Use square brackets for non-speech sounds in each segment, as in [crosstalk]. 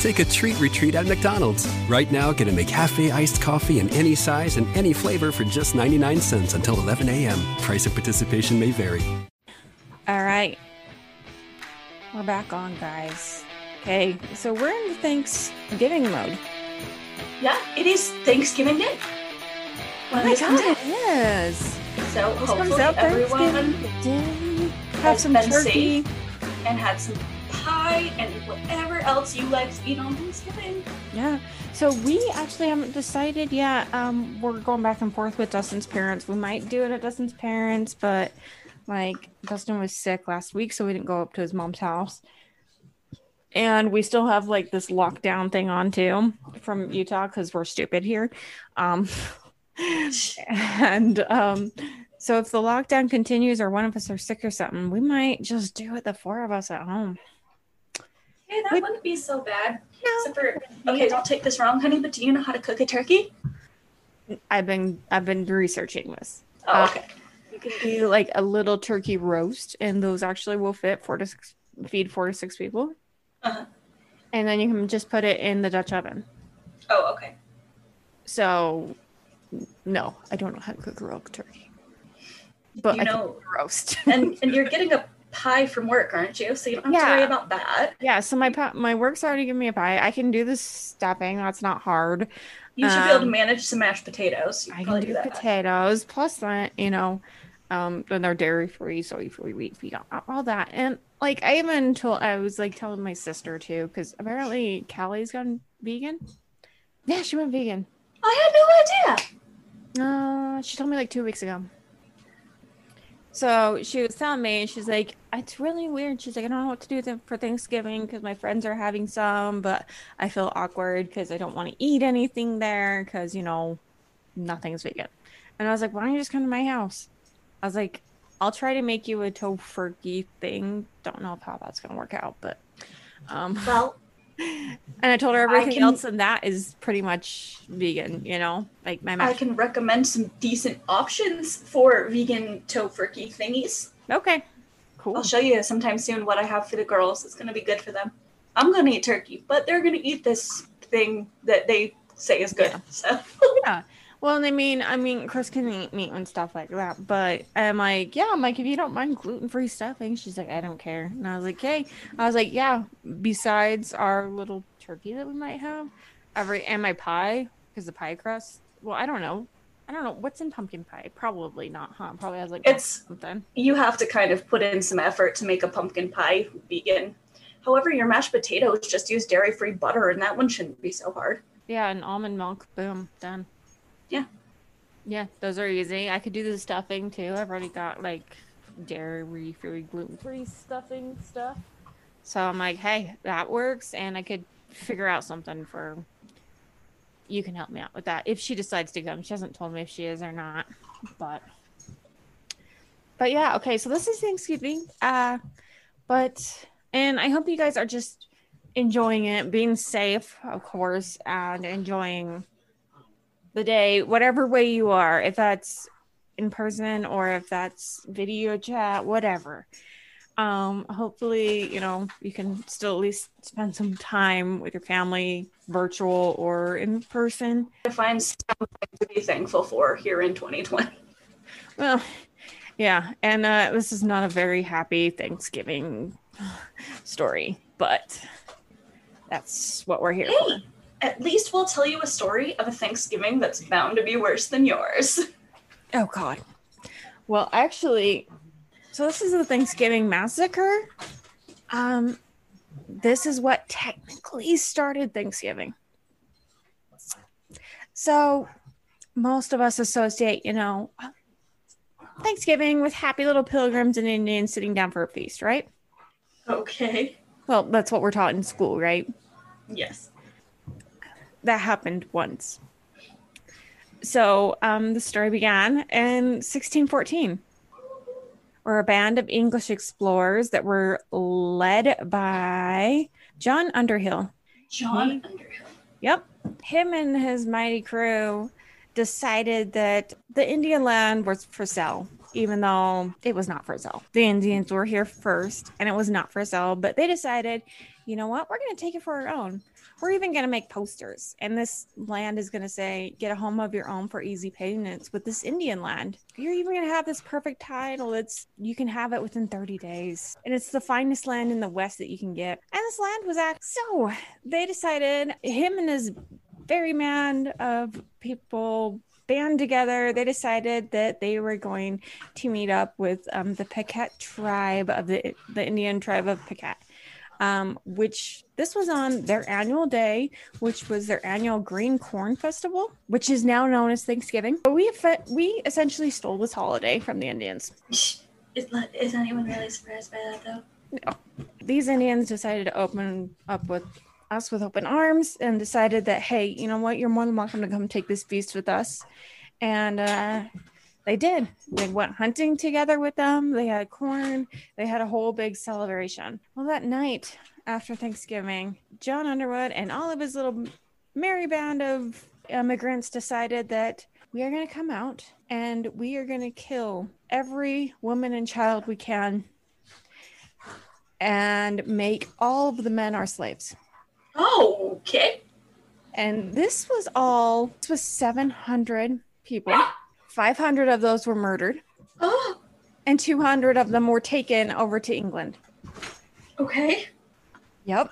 Take a treat retreat at McDonald's. Right now, get a McCafe iced coffee in any size and any flavor for just 99 cents until 11 a.m. Price of participation may vary. All right. We're back on, guys. Okay, so we're in the Thanksgiving mode. Yeah, it is Thanksgiving Day. Oh my god, it is. So This comes hopefully out everyone Day. Have has some been turkey. safe and had some pie and whatever else you like to eat on Thanksgiving. Yeah. So we actually haven't decided yet. Um, we're going back and forth with Dustin's parents. We might do it at Dustin's parents, but like Dustin was sick last week, so we didn't go up to his mom's house. And we still have like this lockdown thing on too from Utah because we're stupid here. Um, [laughs] and um, so if the lockdown continues or one of us are sick or something, we might just do it the four of us at home. Hey, that wouldn't be so bad. No. For, okay, don't take this wrong, honey, but do you know how to cook a turkey? I've been I've been researching this. Oh, Uh, okay. You can do like a little turkey roast, and those actually will fit four to six, feed four to six people. Uh-huh. And then you can just put it in the Dutch oven. Oh, okay. So, no, I don't know how to cook a real turkey, but You I know- roast. And and [laughs] you're getting a pie from work, aren't you? So you don't have Yeah. to worry about that. yeah, so my my work's already giving me a pie. I can do the stuffing. That's not hard. You should be able to Um, manage some mashed potatoes. You I can can do do that. potatoes. Plus that, you know, um, then they're dairy free, soy free, wheat free, all, all that. And like, I even told, I was like telling my sister too, because apparently Callie's gone vegan. Yeah, she went vegan. I had no idea. Uh, she told me like two weeks ago. So she was telling me, and she's like, it's really weird. She's like, I don't know what to do th- for Thanksgiving because my friends are having some, but I feel awkward because I don't want to eat anything there because, you know, nothing's vegan. And I was like, why don't you just come to my house? I was like, I'll try to make you a tofurkey thing. Don't know how that's to work out, but. Um, Well, and I told her everything can- else, and that is pretty much vegan, you know, like my I can recommend some decent options for vegan tofurkey thingies. Okay. Cool. I'll show you sometime soon what I have for the girls. It's gonna be good for them. I'm gonna eat turkey, but they're gonna eat this thing that they say is good. So yeah. Well, and I mean, I mean, Chris can eat meat and stuff like that, but I'm like, yeah, I'm like, if you don't mind gluten free stuffing, she's like, I don't care. And I was like, hey, I was like, yeah. Besides our little turkey that we might have, every and my pie because the pie crust. Well, I don't know. I don't know what's in pumpkin pie. Probably not, huh? Probably has like It's- something. you have to kind of put in some effort to make a pumpkin pie vegan. However, your mashed potatoes just use dairy free butter, and that one shouldn't be so hard. Yeah, and almond milk. Boom, done. Yeah. Yeah, those are easy. I could do the stuffing too. I've already got like dairy free, gluten free stuffing stuff. So I'm like, hey, that works, and I could figure out something for. You can help me out with that if she decides to come. She hasn't told me if she is or not, but. But yeah, okay. So this is Thanksgiving. Uh, but and I hope you guys are just enjoying it, being safe, of course, and enjoying the day, whatever way you are, if that's in person or if that's video chat, whatever. Um, hopefully, you know, you can still at least spend some time with your family, virtual or in person. To find something to be thankful for here in 2020. Well, yeah, and uh, this is not a very happy Thanksgiving [sighs] story, but that's what we're here for. At least we'll tell you a story of a Thanksgiving that's bound to be worse than yours. [laughs] Oh God. Well, actually, so this is the Thanksgiving massacre. Um, this is what technically started Thanksgiving. So, most of us associate, you know, Thanksgiving with happy little pilgrims and Indians sitting down for a feast, right? Okay. Well, that's what we're taught in school, right? Yes. That happened once. So um, the story began in 1614 where a band of English explorers that were led by John Underhill. John He- Underhill. Yep. Him and his mighty crew decided that the Indian land was for sale, even though it was not for sale. The Indians were here first and it was not for sale, but they decided, you know what, we're going to take it for our own. We're even going to make posters, and this land is going to say, get a home of your own for easy payments with this Indian land. You're even going to have this perfect title. It's you can have it within 30 days, and it's the finest land in the West that you can get. And this land was at so they decided him and his very man of people band together. They decided that they were going to meet up with um, the Paquette tribe of the the Indian tribe of Paquette, um, which this was on their annual day, which was their annual Green Corn Festival, which is now known as Thanksgiving. But we we essentially stole this holiday from the Indians. Is, is anyone really surprised by that though? No. these Indians decided to open up with us with open arms and decided that, hey, you know what? You're more than welcome to come take this feast with us. And uh, they did. They went hunting together with them. They had corn. They had a whole big celebration. Well, that night after Thanksgiving, John Underwood and all of his little merry band of immigrants decided that we are going to come out and we are going to kill every woman and child we can and make all of the men our slaves. Oh, okay. And this was all, this was 700 people. 500 of those were murdered, Oh, [gasps] and 200 of them were taken over to England. okay. Yep.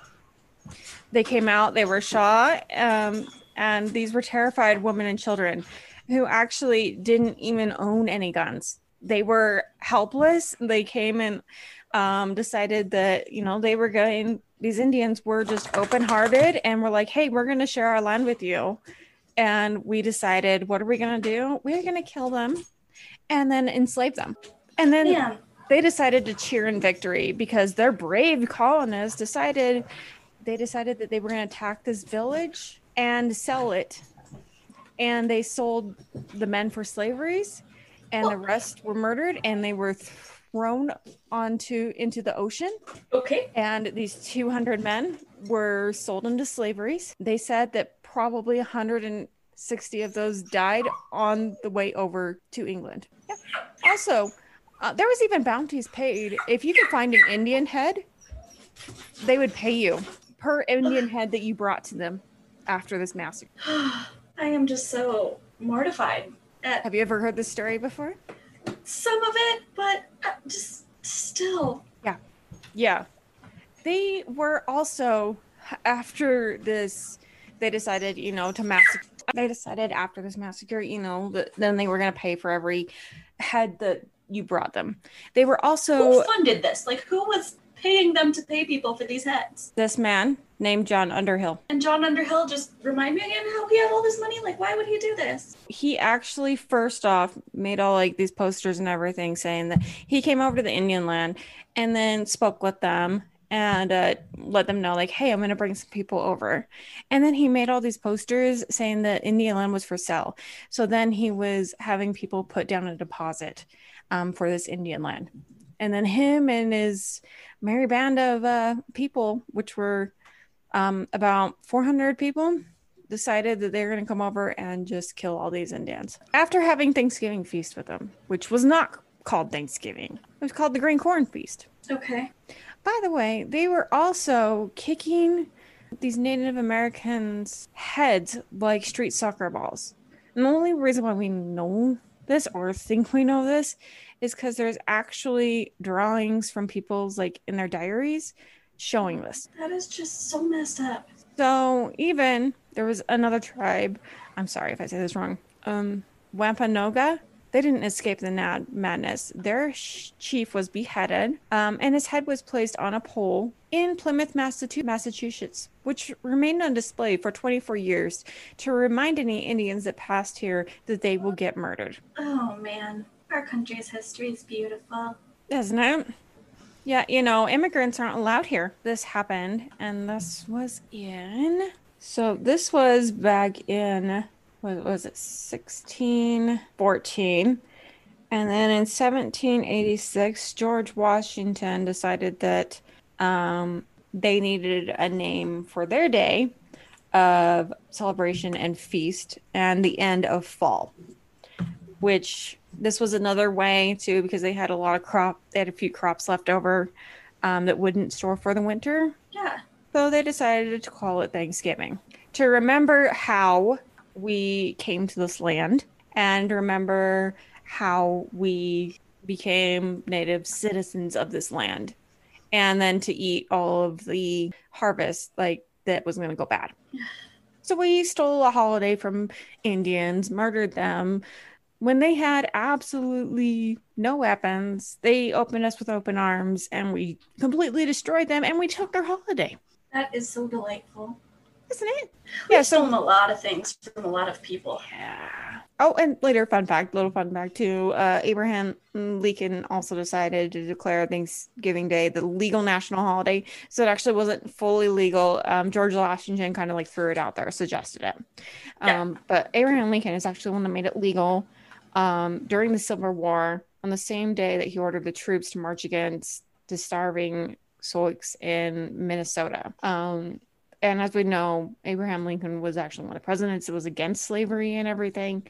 They came out, they were shot, um, and these were terrified women and children who actually didn't even own any guns. They were helpless. They came and um, decided that, you know, they were going, these Indians were just open hearted and were like, hey, we're going to share our land with you. And we decided, what are we going to do? We're going to kill them and then enslave them. And then Man, they decided to cheer in victory because their brave colonists decided they decided that they were going to attack this village and sell it and they sold the men for slaveries and the rest were murdered and they were thrown onto into the ocean okay. and these 200 men were sold into slaveries they said that probably 160 of those died on the way over to england yeah. also uh, there was even bounties paid if you could find an indian head they would pay you per indian head that you brought to them after this massacre [gasps] I am just so mortified at have you ever heard this story before some of it, but uh, just still. Yeah. Yeah. They were also after this they decided, you know, to massacre they decided after this massacre, you know, that then they were going to pay for every head that you brought them. They were also Who funded this? Like, who was paying them to pay people for these heads? this man named John Underhill. And John Underhill, just remind me again how he had all this money? Like, why would he do this? He actually first off made all like these posters and everything saying that he came over to the Indian land and then spoke with them and uh, let them know like hey i'm going to bring some people over. And then he made all these posters saying that indian land was for sale. So then he was having people put down a deposit um, for this indian land. And then him and his merry band of uh, people which were um, about 400 people decided that they're going to come over and just kill all these indians. After having thanksgiving feast with them which was not called thanksgiving it was called the green corn feast. Okay. By the way, they were also kicking these Native Americans' heads like street soccer balls. And the only reason why we know this or think we know this is because there's actually drawings from people's like in their diaries showing this. That is just so messed up. So even there was another tribe. I'm sorry if I say this wrong. Um, Wampanoag. They didn't escape the nad- madness. Their sh- chief was beheaded, um, and his head was placed on a pole in Plymouth, Massachusetts, which remained on display for 24 years to remind any Indians that passed here that they will get murdered. Oh, man. Our country's history is beautiful. Isn't it? Yeah, you know, immigrants aren't allowed here. This happened, and this was in. So this was back in, what was it, 1614. And then in 1786, George Washington decided that um, they needed a name for their day of celebration and feast and the end of fall, which this was another way too, because they had a lot of crop, they had a few crops left over um, that wouldn't store for the winter. Yeah. So they decided to call it Thanksgiving to remember how we came to this land and remember how we became native citizens of this land and then to eat all of the harvest like that was going to go bad. So we stole a holiday from Indians, murdered them. When they had absolutely no weapons, they opened us with open arms and we completely destroyed them and we took their holiday. That is so delightful. Isn't it? We've Yeah, so- stolen a lot of things from a lot of people. Yeah. Oh, and later, fun fact, little fun fact too. Uh, Abraham Lincoln also decided to declare Thanksgiving Day the legal national holiday. So it actually wasn't fully legal. Um, George Washington kind of like threw it out there, suggested it. Yeah. Um, but Abraham Lincoln is actually the one that made it legal um, during the Civil War on the same day that he ordered the troops to march against the starving Sioux in Minnesota. Um, and as we know, Abraham Lincoln was actually one of the presidents that was against slavery and everything.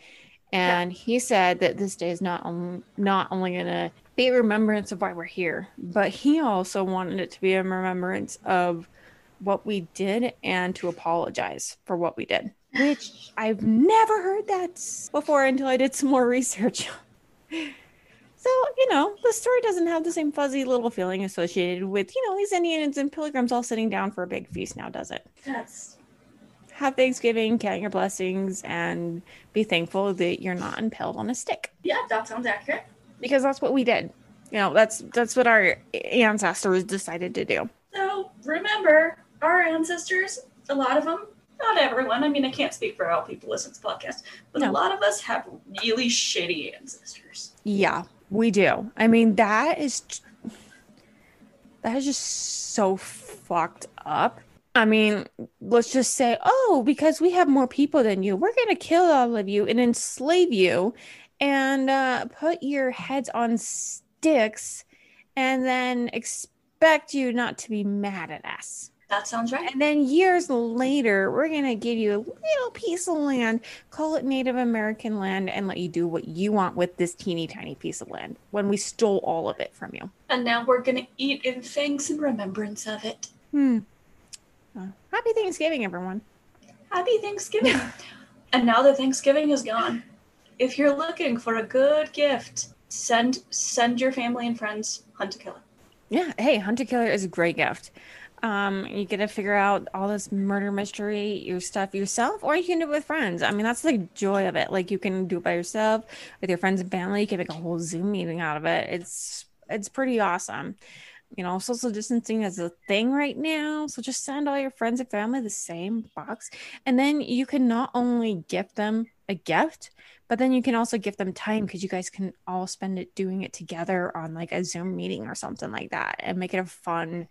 And he said that this day is not on, not only going to be a remembrance of why we're here, but he also wanted it to be a remembrance of what we did and to apologize for what we did. Which I've never heard that before until I did some more research. [laughs] So, you know, the story doesn't have the same fuzzy little feeling associated with, you know, these Indians and pilgrims all sitting down for a big feast now, does it? That's Have Thanksgiving, count your blessings, and be thankful that you're not impaled on a stick. yeah, that sounds accurate. Because that's what we did. You know, that's that's what our ancestors decided to do. So remember, our ancestors, a lot of them, not everyone. I mean, I can't speak for all people listening to the podcast, but No. a lot of us have really shitty ancestors. Yeah, we do. I mean, that is that is just so fucked up. I mean, let's just say, oh, because we have more people than you, we're gonna kill all of you and enslave you, and uh, put your heads on sticks, and then expect you not to be mad at us. That sounds right. And then years later, we're going to give you a little piece of land, call it Native American land, and let you do what you want with this teeny tiny piece of land when we stole all of it from you. And now we're gonna eat in thanks and remembrance of it. Hmm. Uh, happy Thanksgiving, everyone. Happy Thanksgiving. [laughs] and now that Thanksgiving is gone, if you're looking for a good gift, send send your family and friends Hunt a Killer. Yeah. Hey, Hunt a Killer is a great gift. Um, you get to figure out all this murder mystery, your stuff yourself, or you can do it with friends. I mean, that's the joy of it. Like you can do it by yourself with your friends and family. You can make a whole Zoom meeting out of it. It's it's pretty awesome. You know, social distancing is a thing right now. So just send all your friends and family the same box. And then you can not only gift them a gift, but then you can also give them time because you guys can all spend it doing it together on like a Zoom meeting or something like that and make it a fun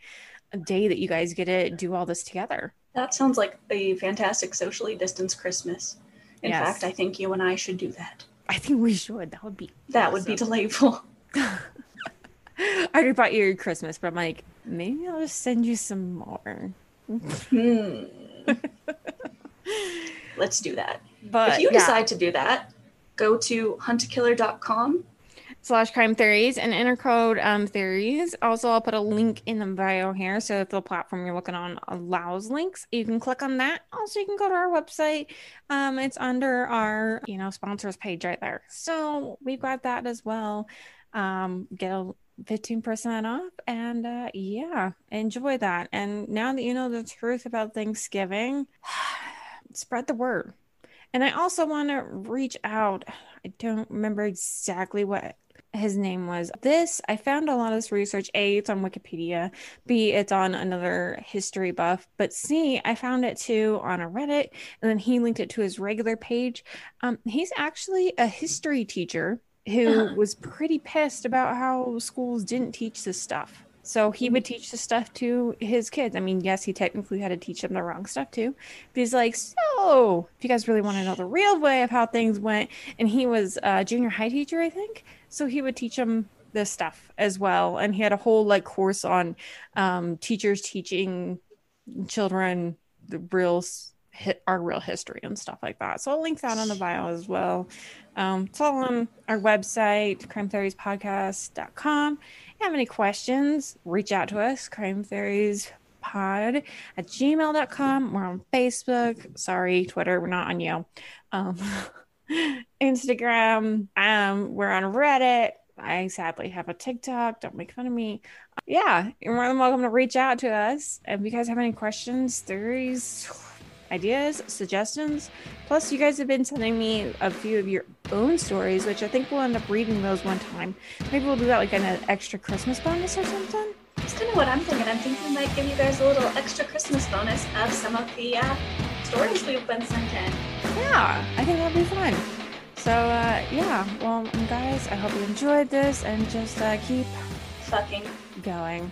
day that you guys get to do all this together. That sounds like a fantastic socially distanced Christmas. In Yes. fact, I think you and I should do that. I think we should. That would be That would be delightful. [laughs] [laughs] I already bought you your Christmas, but I'm like, maybe I'll just send you some more. Hmm. [laughs] Let's do that. But if you yeah. decide to do that, go to huntkiller.com. slash crime theories and enter code um theories. Also i'll put a link in the bio here. So if the platform you're looking on allows links you can click on that. Also you can go to our website. Um it's under our you know sponsors page right there. So we've got that as well. Um get a 15% off and uh yeah enjoy that. And now that you know the truth about thanksgiving [sighs] spread the word and I also want to reach out. I don't remember exactly what his name was. This, I found a lot of this research. A, it's on Wikipedia. B, it's on another history buff. But C, I found it too on a Reddit. And then he linked it to his regular page. Um, he's actually a history teacher who Uh-huh. was pretty pissed about how schools didn't teach this stuff. So he would teach the stuff to his kids. I mean, yes, he technically had to teach them the wrong stuff too. But he's like, so if you guys really want to know the real way of how things went, and he was a junior high teacher, I think. So he would teach them this stuff as well. And he had a whole like course on um, teachers teaching children the real hit our real history and stuff like that. So I'll link that on the bio as well. Um, it's all on our website, crime crimetheoriespodcast.com have any questions, reach out to us, crime theories pod at gmail.com. We're on Facebook. Sorry, Twitter. We're not on you. Um, [laughs] Instagram. Um, we're on Reddit. I sadly have a TikTok. Don't make fun of me. Yeah, you're more than welcome to reach out to us. If you guys have any questions, theories, ideas, suggestions. Plus, you guys have been sending me a few of your own stories, which I think we'll end up reading those one time. Maybe we'll do that like an extra Christmas bonus or something. That's kind of what I'm thinking. I'm thinking we might give you guys a little extra Christmas bonus of some of the uh, stories we've been sent in. Yeah, I think that'd be fun. So, uh, yeah, well, guys, I hope you enjoyed this and just uh, keep fucking going.